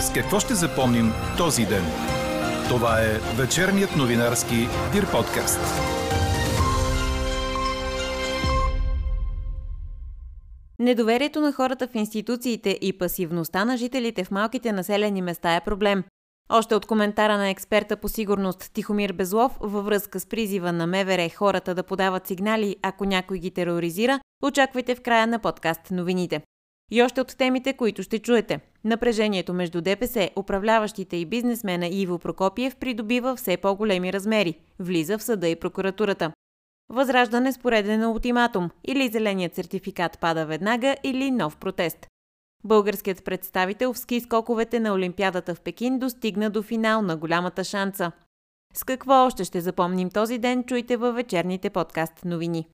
С какво ще запомним този ден? Това е вечерният новинарски Дир подкаст. Недоверието на хората в институциите и пасивността на жителите в малките населени места е проблем. Още от коментара на експерта по сигурност Тихомир Безлов във връзка с призива на МВР хората да подават сигнали, ако някой ги тероризира, очаквайте в края на подкаст новините. И още от темите, които ще чуете. Напрежението между ДПС, управляващите и бизнесмена Иво Прокопиев придобива все по-големи размери. Влиза в съда и прокуратурата. Възраждане с пореден ултиматум. Или зеленият сертификат пада веднага, или нов протест. Българският представител в ски скоковете на Олимпиадата в Пекин достигна до финал на голямата шанса. С какво още ще запомним този ден, чуйте във вечерните подкаст новини.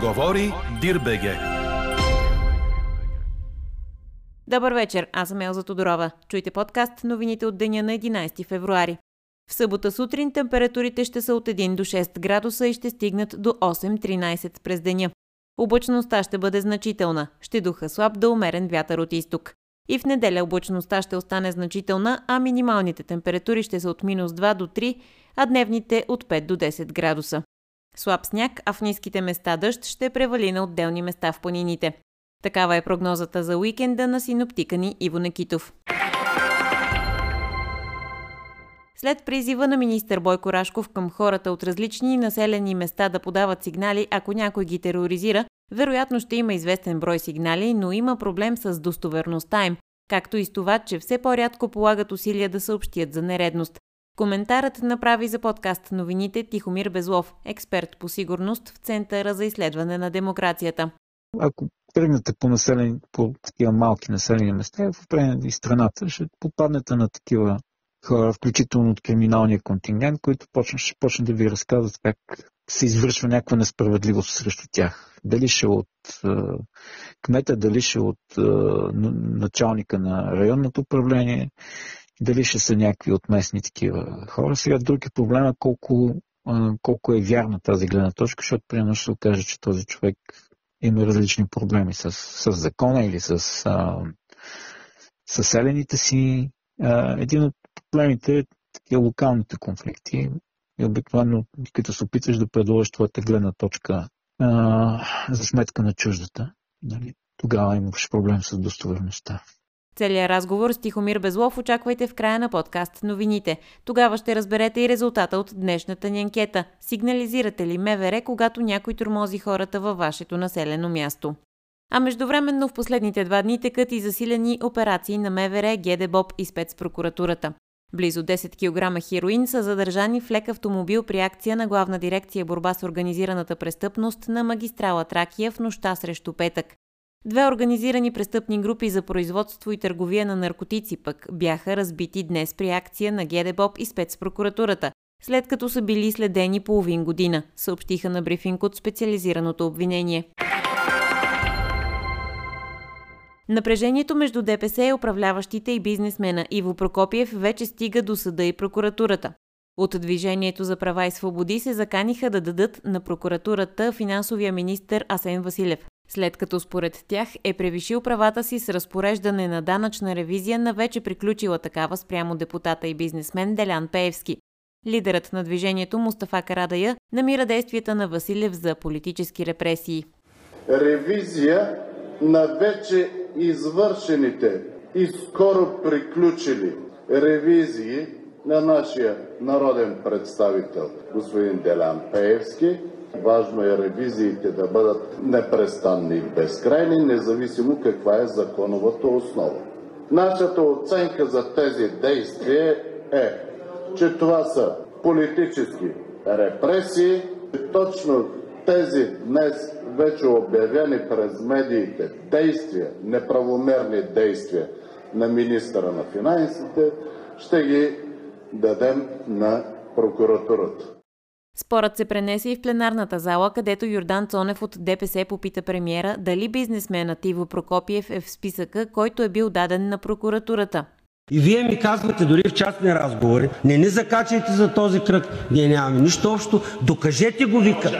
Говори Дирбеге. Добър вечер, аз съм Елза Тодорова. Чуйте подкаст новините от деня на 11 февруари. В събота сутрин температурите ще са от 1 до 6 градуса и ще стигнат до 8-13 през деня. Облачността ще бъде значителна, ще духа слаб да умерен вятър от изток. И в неделя облачността ще остане значителна, а минималните температури ще са от минус 2 до 3, а дневните от 5 до 10 градуса. Слаб сняг, а в ниските места дъжд ще превали на отделни места в планините. Такава е прогнозата за уикенда на синоптика ни Иво Некитов. След призива на министър Бойко Рашков към хората от различни населени места да подават сигнали, ако някой ги тероризира, вероятно ще има известен брой сигнали, но има проблем с достоверността им, както и с това, че все по-рядко полагат усилия да съобщят за нередност. Коментарът направи за подкаст новините Тихомир Безлов, експерт по сигурност в Центъра за изследване на демокрацията. Ако тръгнете по, населени, по такива малки населени места в определени страната, ще попаднете на такива хора, включително от криминалния контингент, които почна, ще почнат да ви разказват как се извършва някаква несправедливост срещу тях. Дали ще от е, кмета, дали ще от е, началника на районното управление, дали ще са някакви от местни такива хора. Сега друг е проблема колко, колко е вярна тази гледна точка, защото примерно ще се окаже, че този човек има различни проблеми с, с закона или с съселените си. А, един от проблемите е такива локалните конфликти. И обикновено, като се опиташ да предложиш твоята гледна точка а, за сметка на чуждата, нали, тогава имаш проблем с достоверността. Целият разговор с Тихомир Безлов очаквайте в края на подкаст новините. Тогава ще разберете и резултата от днешната ни анкета. Сигнализирате ли МВР, когато някой тормози хората във вашето населено място? А междувременно в последните два дни текат и засилени операции на МВР, ГДБОП и спецпрокуратурата. Близо 10 кг хероин са задържани в лек автомобил при акция на Главна дирекция борба с организираната престъпност на магистрала Тракия в нощта срещу петък. Две организирани престъпни групи за производство и търговия на наркотици пък бяха разбити днес при акция на ГДБОП и спецпрокуратурата, след като са били следени половин година, съобщиха на брифинг от специализираното обвинение. Напрежението между ДПС, управляващите и бизнесмена Иво Прокопиев вече стига до съда и прокуратурата. От Движението за права и свободи се заканиха да дадат на прокуратурата финансовия министр Асен Василев, след като според тях е превишил правата си с разпореждане на данъчна ревизия на вече приключила такава спрямо депутата и бизнесмен Делян Пеевски. Лидерът на движението Мустафа Карадая намира действията на Василев за политически репресии. Ревизия на вече извършените и скоро приключили ревизии на нашия народен представител господин Делян Пеевски. Важно е ревизиите да бъдат непрестанни и безкрайни, независимо каква е законовата основа. Нашата оценка за тези действия е, че това са политически репресии. Точно тези днес вече обявени през медиите действия, неправомерни действия на министъра на финансите, ще ги дадем на прокуратурата. Спорът се пренесе и в пленарната зала, където Йордан Цонев от ДПС попита премиера дали бизнесменът Иво Прокопиев е в списъка, който е бил даден на прокуратурата. И Вие ми казвате дори в частни разговори: „Не ни закачайте за този кръг“. Ние нямаме нищо общо. Докажете го, вика.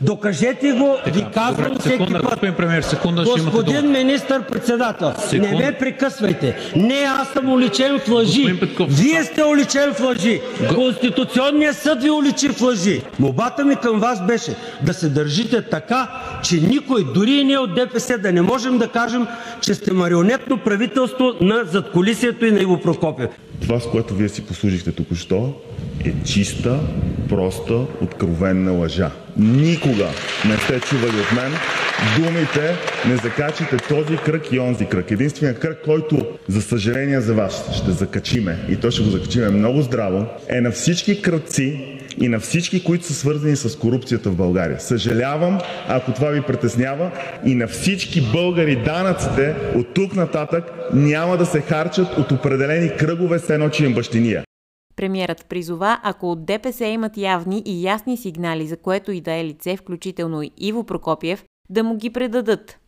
Докажете го, ви казвам всеки път. Господин премиер, секунда, Господин министър-председател, не ме прекъсвайте. Не, аз съм уличен в лъжи. Вие сте уличен в лъжи. Конституционният съд ви уличи в лъжи. Молбата ми към Вас беше да се държите така, че никой, дори и ние от ДПС, да не можем да кажем, че сте марионетно правителство на задкулисието и на Иво Прокопиев. Това, с което Вие си послужихте току-що, е чиста, проста, откровенна лъжа. Никога не сте чували от мен думите „не закачайте този кръг и онзи кръг“. Единственият кръг, който, за съжаление за Вас, ще закачиме, и то ще го закачиме много здраво, е на всички кръци и на всички, които са свързани с корупцията в България. Съжалявам, ако това Ви притеснява, и на всички българи данъците от тук нататък няма да се харчат от определени кръгове с едно, че им бащиния. Премьерът призова, ако от ДПС имат явни и ясни сигнали за което и да е лице, включително и Иво Прокопиев, да му ги предадат.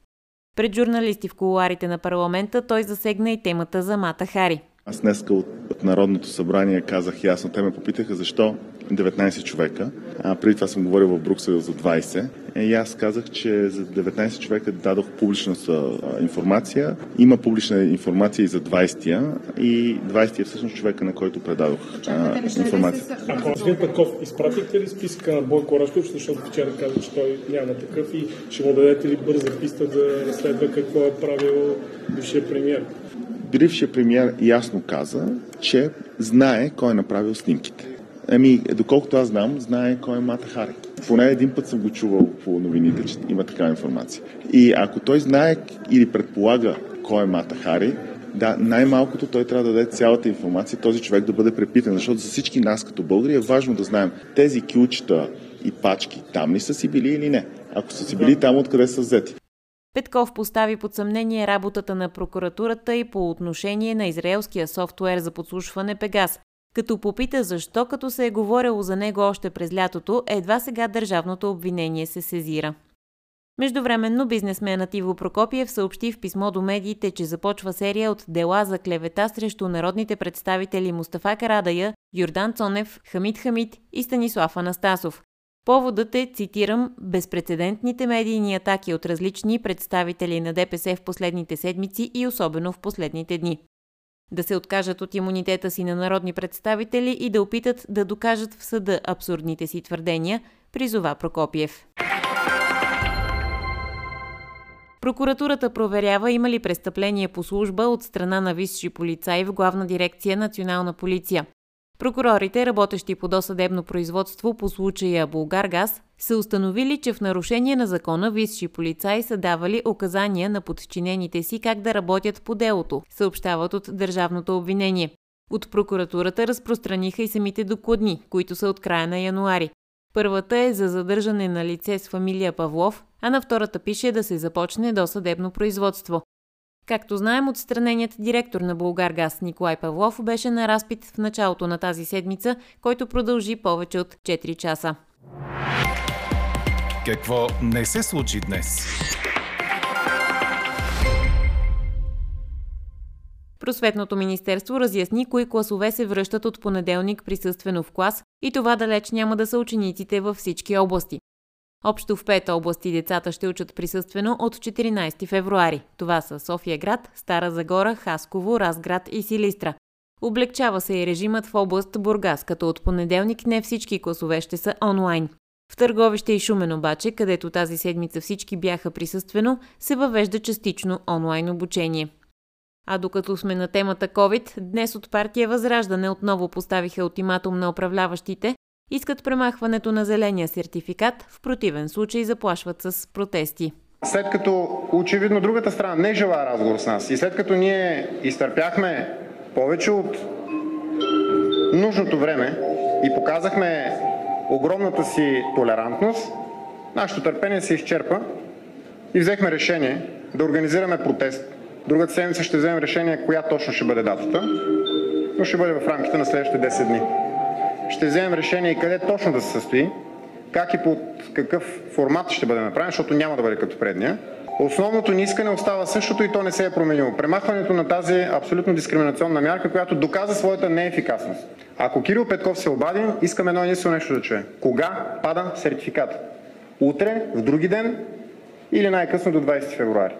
Пред журналисти в колуарите на парламента той засегна и темата за Мата Хари. Аз днеска от, от Народното събрание казах ясно, те ме попитаха защо 19 човека. А, преди това съм говорил в Бруксел за 20. Е, и аз казах, че за 19 човека дадох публична информация. Има публична информация и за 20-я. И 20-я е всъщност човека, на който предадох а, информация. А господин Петков, изпратихте ли списъка на Бойко Рашков, защото вчера каза, че той няма такъв и ще му дадете ли бърза писта да разследва какво е правил бившия премьер? Бившият премьер ясно каза, че знае кой е направил снимките. Ами, доколкото аз знам, знае кой е Мата Хари. Поне един път съм го чувал по новините, че има такава информация. И ако той знае или предполага кой е Мата Хари, да, най-малкото той трябва да даде цялата информация, този човек да бъде препитан, защото за всички нас като българи е важно да знаем тези кючета и пачки там ли са си били или не. Ако са си били там, откъде са взети. Петков постави под съмнение работата на прокуратурата и по отношение на израелския софтуер за подслушване Пегас, като попита защо като се е говорило за него още през лятото, едва сега държавното обвинение се сезира. Междувременно бизнесменът Иво Прокопиев съобщи в писмо до медиите, че започва серия от дела за клевета срещу народните представители Мустафа Карадая, Йордан Цонев, Хамид Хамид и Станислав Анастасов. Поводът е, цитирам, безпредседентните медийни атаки от различни представители на ДПС в последните седмици и особено в последните дни. Да се откажат от имунитета си на народни представители и да опитат да докажат в съда абсурдните си твърдения, призова Прокопиев. Прокуратурата проверява има ли престъпление по служба от страна на висши полицаи в Главна дирекция Национална полиция. Прокурорите, работещи по досъдебно производство по случая Булгаргаз, са установили, че в нарушение на закона висши полицаи са давали указания на подчинените си как да работят по делото, съобщават от Държавното обвинение. От прокуратурата разпространиха и самите докладни, които са от края на януари. Първата е за задържане на лице с фамилия Павлов, а на втората пише да се започне досъдебно производство. Както знаем, отстраненият директор на Булгаргаз Николай Павлов беше на разпит в началото на тази седмица, който продължи повече от 4 часа. Какво не се случи днес? Просветното министерство разясни кои класове се връщат от понеделник присъствено в клас и това далеч няма да са учениците във всички области. Общо в пет области децата ще учат присъствено от 14 февруари. Това са София град, Стара Загора, Хасково, Разград и Силистра. Облегчава се и режимът в област Бургас, като от понеделник не всички класове ще са онлайн. В Търговище и Шумен обаче, където тази седмица всички бяха присъствено, се въвежда частично онлайн обучение. А докато сме на темата COVID, днес от партия Възраждане отново поставиха ултиматум на управляващите, искат премахването на зеления сертификат, в противен случай заплашват с протести. След като очевидно другата страна не желая разговор с нас и след като ние изтърпяхме повече от нужното време и показахме огромната си толерантност, нашето търпение се изчерпа и взехме решение да организираме протест. Другата седмица ще вземем решение коя точно ще бъде датата, но ще бъде в рамките на следващите 10 дни. Ще вземем решение и къде точно да се състои, как и под какъв формат ще бъде направен, защото няма да бъде като предния. Основното ни искане остава същото и то не се е променило. Премахването на тази абсолютно дискриминационна мярка, която доказа своята неефикасност. Ако Кирил Петков се обади, искам едно единствено нещо да чуе. Кога пада сертификата? Утре, в други ден или най-късно до 20 февруари?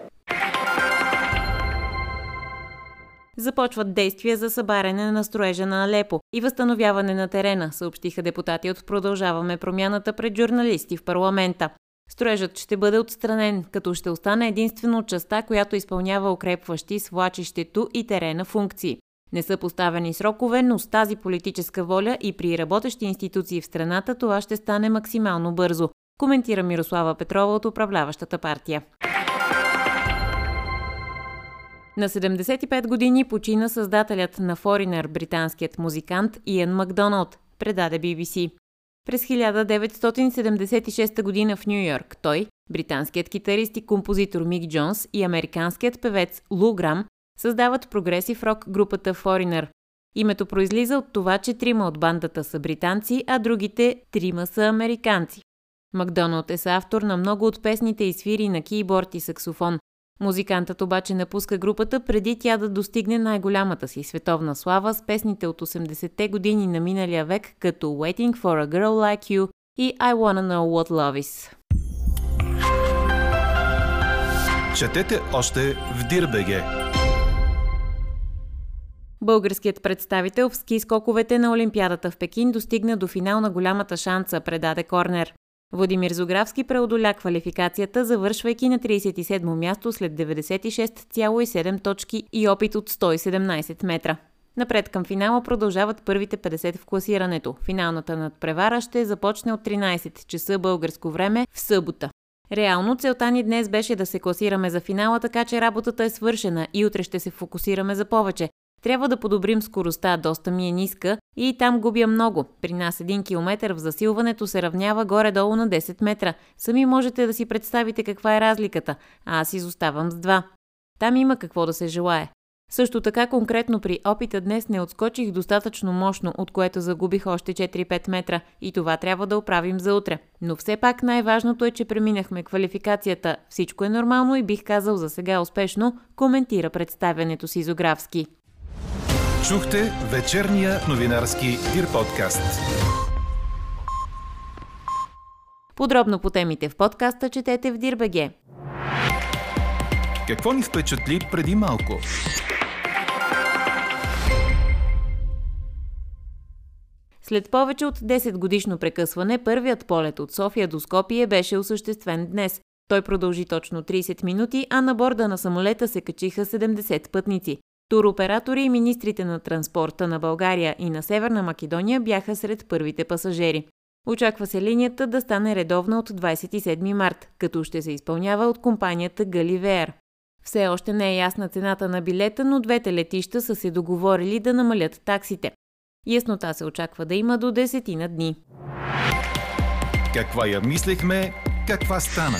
Започват действия за събаряне на строежа на Алепо и възстановяване на терена, съобщиха депутати от Продължаваме промяната пред журналисти в парламента. Строежът ще бъде отстранен, като ще остане единствено частта, която изпълнява укрепващи свлачището и терена функции. Не са поставени срокове, но с тази политическа воля и при работещи институции в страната това ще стане максимално бързо, коментира Мирослава Петрова от управляващата партия. На 75 години почина създателят на Foreigner, британският музикант Иан Макдоналд, предаде BBC. През 1976 г. в Нью Йорк той, британският китарист и композитор Мик Джонс и американският певец Лу Грам създават прогресив рок групата Foreigner. Името произлиза от това, че трима от бандата са британци, а другите трима са американци. Макдоналд е автор на много от песните и свири на кейборд и саксофон. Музикантът обаче напуска групата преди тя да достигне най-голямата си световна слава с песните от 80-те години на миналия век като Waiting for a Girl Like You и I Wanna Know What Love Is. Четете още в Дирбеге. Българският представител в ски скоковете на Олимпиадата в Пекин достигна до финал на голямата шанса, предаде Корнер. Владимир Зографски преодоля квалификацията, завършвайки на 37-мо място след 96,7 точки и опит от 117 метра. Напред към финала продължават първите 50 в класирането. Финалната надпревара ще започне от 13 часа българско време в събота. Реално целта ни днес беше да се класираме за финала, така че работата е свършена и утре ще се фокусираме за повече. Трябва да подобрим скоростта, доста ми е ниска и там губя много. При нас един километър в засилването се равнява горе-долу на 10 метра. Сами можете да си представите каква е разликата, а аз изоставам с 2. Там има какво да се желае. Също така конкретно при опита днес не отскочих достатъчно мощно, от което загубих още 4-5 метра и това трябва да оправим за утре. Но все пак най-важното е, че преминахме квалификацията. Всичко е нормално и бих казал за сега успешно, коментира представянето си Зографски. Чухте вечерния новинарски Дир подкаст. Подробно по темите в подкаста четете в Дирбеге. Какво ни впечатли преди малко? След повече от 10 годишно прекъсване, първият полет от София до Скопие беше осъществен днес. Той продължи точно 30 минути, а на борда на самолета се качиха 70 пътници. Туроператори и министрите на транспорта на България и на Северна Македония бяха сред първите пасажери. Очаква се линията да стане редовна от 27 март, като ще се изпълнява от компанията Галивеер. Все още не е ясна цената на билета, но двете летища са се договорили да намалят таксите. Яснота се очаква да има до десетина дни. Каква я мислехме, каква стана?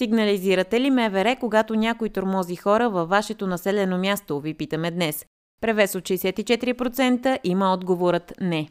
Сигнализирате ли МВР, когато някой тормози хора във вашето населено място, ви питаме днес. Превес от 64% има отговорът не.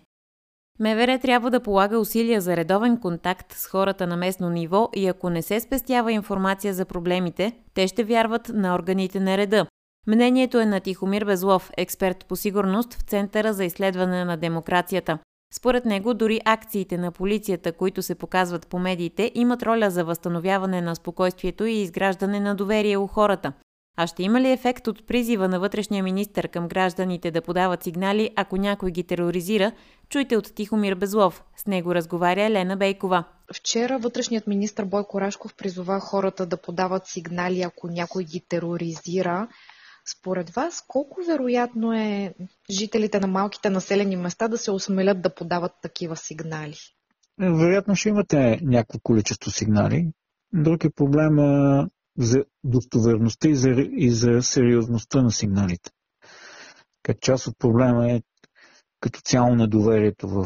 МВР трябва да полага усилия за редовен контакт с хората на местно ниво и ако не се спестява информация за проблемите, те ще вярват на органите на реда. Мнението е на Тихомир Безлов, експерт по сигурност в Центъра за изследване на демокрацията. Според него, дори акциите на полицията, които се показват по медиите, имат роля за възстановяване на спокойствието и изграждане на доверие у хората. А ще има ли ефект от призива на вътрешния министр към гражданите да подават сигнали, ако някой ги тероризира? Чуйте от Тихомир Безлов. С него разговаря Лена Бейкова. Вчера вътрешният министр Бойко Рашков призова хората да подават сигнали, ако някой ги тероризира. Според вас, колко вероятно е жителите на малките населени места да се осмелят да подават такива сигнали? Вероятно ще имате някакво количество сигнали. Друг е проблема за достоверността и за, и за сериозността на сигналите. Като част от проблема е като цяло недоверието в,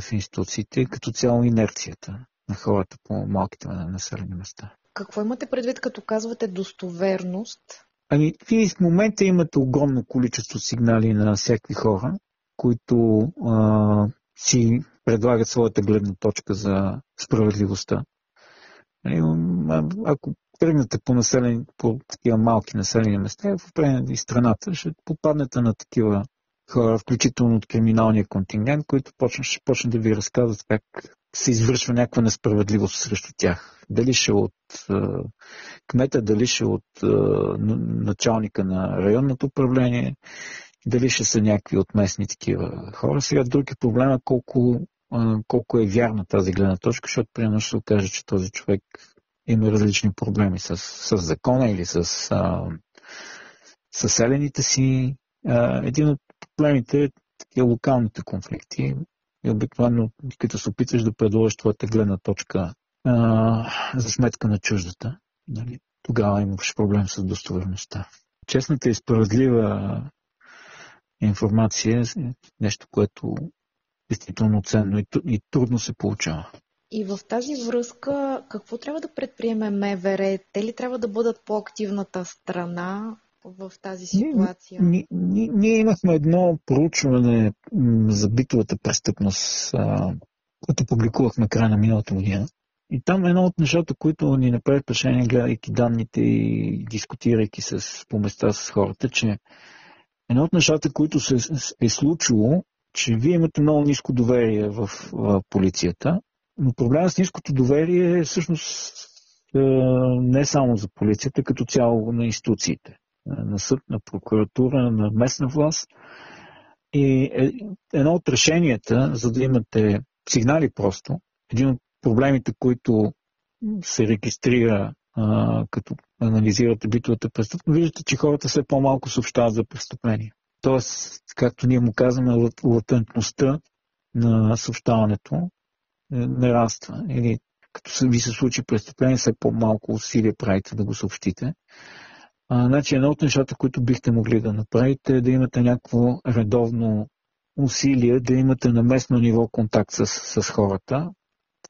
в институциите, като цяло инерцията на хората по малките населени места. Какво имате предвид, като казвате достоверност? Ами, вие в момента имате огромно количество сигнали на всякакви хора, които а, си предлагат своята гледна точка за справедливостта. Нали, ако тръгнете по, населени, по такива малки населени места в и страната, ще попаднете на такива хора, включително от криминалния контингент, които почна, ще почнат да ви разказват как се извършва някаква несправедливост срещу тях. Дали ще от е, кмета, дали ще от е, началника на районното управление, дали ще са някакви от местни такива хора. Сега друг е проблема колко, е, колко е вярна тази гледна точка, защото примерно ще се окаже, че този човек има различни проблеми с, с закона или с съселените си. А, един от проблемите е такива локалните конфликти. И обикновено, като се опитваш да предложиш твоята гледна точка а, за сметка на чуждата, нали, тогава имаш проблем с достоверността. Честната и справедлива информация е нещо, което е действително ценно и, и трудно се получава. И в тази връзка, какво трябва да предприеме МВР? Те ли трябва да бъдат по-активната страна в тази ситуация? Ние, ние, ние имахме едно проучване за битовата престъпност, което публикувахме края на миналата година. И там едно от нещата, които ни направи впечатление, гледайки данните и дискутирайки с, по места с хората, че едно от нещата, които се е случило, че вие имате много ниско доверие в, в полицията но проблема с ниското доверие е всъщност е, не само за полицията, като цяло на институциите. Е, на съд, на прокуратура, на местна власт. И е, едно от решенията, за да имате сигнали просто, един от проблемите, които се регистрира като анализирате битовата престъпност, виждате, че хората все по-малко съобщават за престъпления. Тоест, както ние му казваме, латентността на съобщаването нараства. Или като ви се случи престъпление, все по-малко усилия правите да го съобщите. А, значи едно от нещата, които бихте могли да направите е да имате някакво редовно усилие, да имате на местно ниво контакт с, с хората,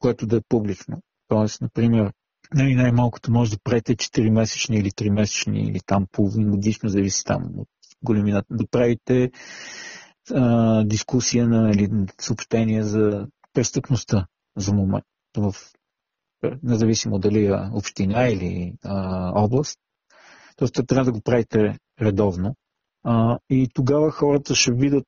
което да е публично. Тоест, например, нали, най-малкото може да правите 4-месечни или 3-месечни или там половин годишно, зависи там от големината, да правите а, дискусия на, или съобщения за престъпността за момент, в, независимо дали е община или а, област. Тоест, трябва да го правите редовно. А, и тогава хората ще видят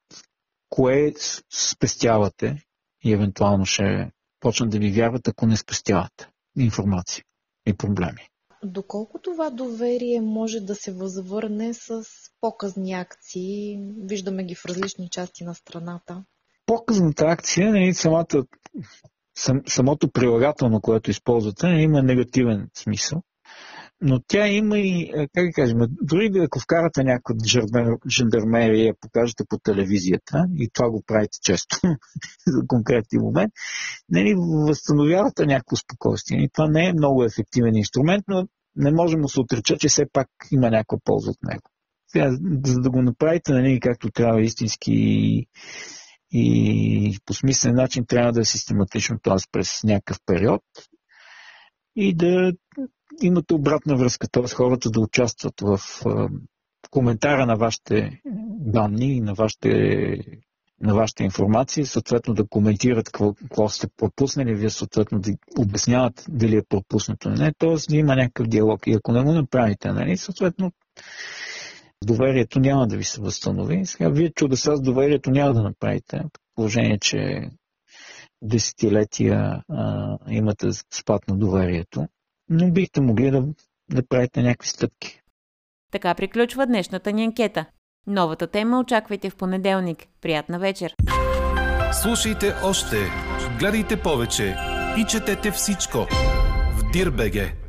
кое спестявате и евентуално ще почнат да ви вярват, ако не спестявате информация и проблеми. Доколко това доверие може да се възвърне с показни акции? Виждаме ги в различни части на страната. Показната акция, нали, самата сам, самото прилагателно, което използвате, има негативен смисъл. Но тя има и, как да кажем, дори ако вкарате някаква жандармерия, покажете по телевизията, и това го правите често за конкретни момент, нали, възстановявате някакво спокойствие. И това не е много ефективен инструмент, но не можем да се отреча, че все пак има някаква полза от него. Сега, за да го направите, нали, както трябва истински и по смислен начин трябва да е систематично, т.е. през някакъв период и да имате обратна връзка, т.е. хората да участват в коментара на вашите данни и на вашите на вашата информация, съответно да коментират какво, какво сте пропуснали, вие съответно да обясняват дали е пропуснато или не, т.е. да има някакъв диалог. И ако не го направите, нали, съответно доверието няма да ви се възстанови. Сега вие чудеса с доверието няма да направите. Положение, че десетилетия а, имате спад на доверието, но бихте могли да, да правите някакви стъпки. Така приключва днешната ни анкета. Новата тема очаквайте в понеделник. Приятна вечер! Слушайте още, гледайте повече и четете всичко в Дирбеге.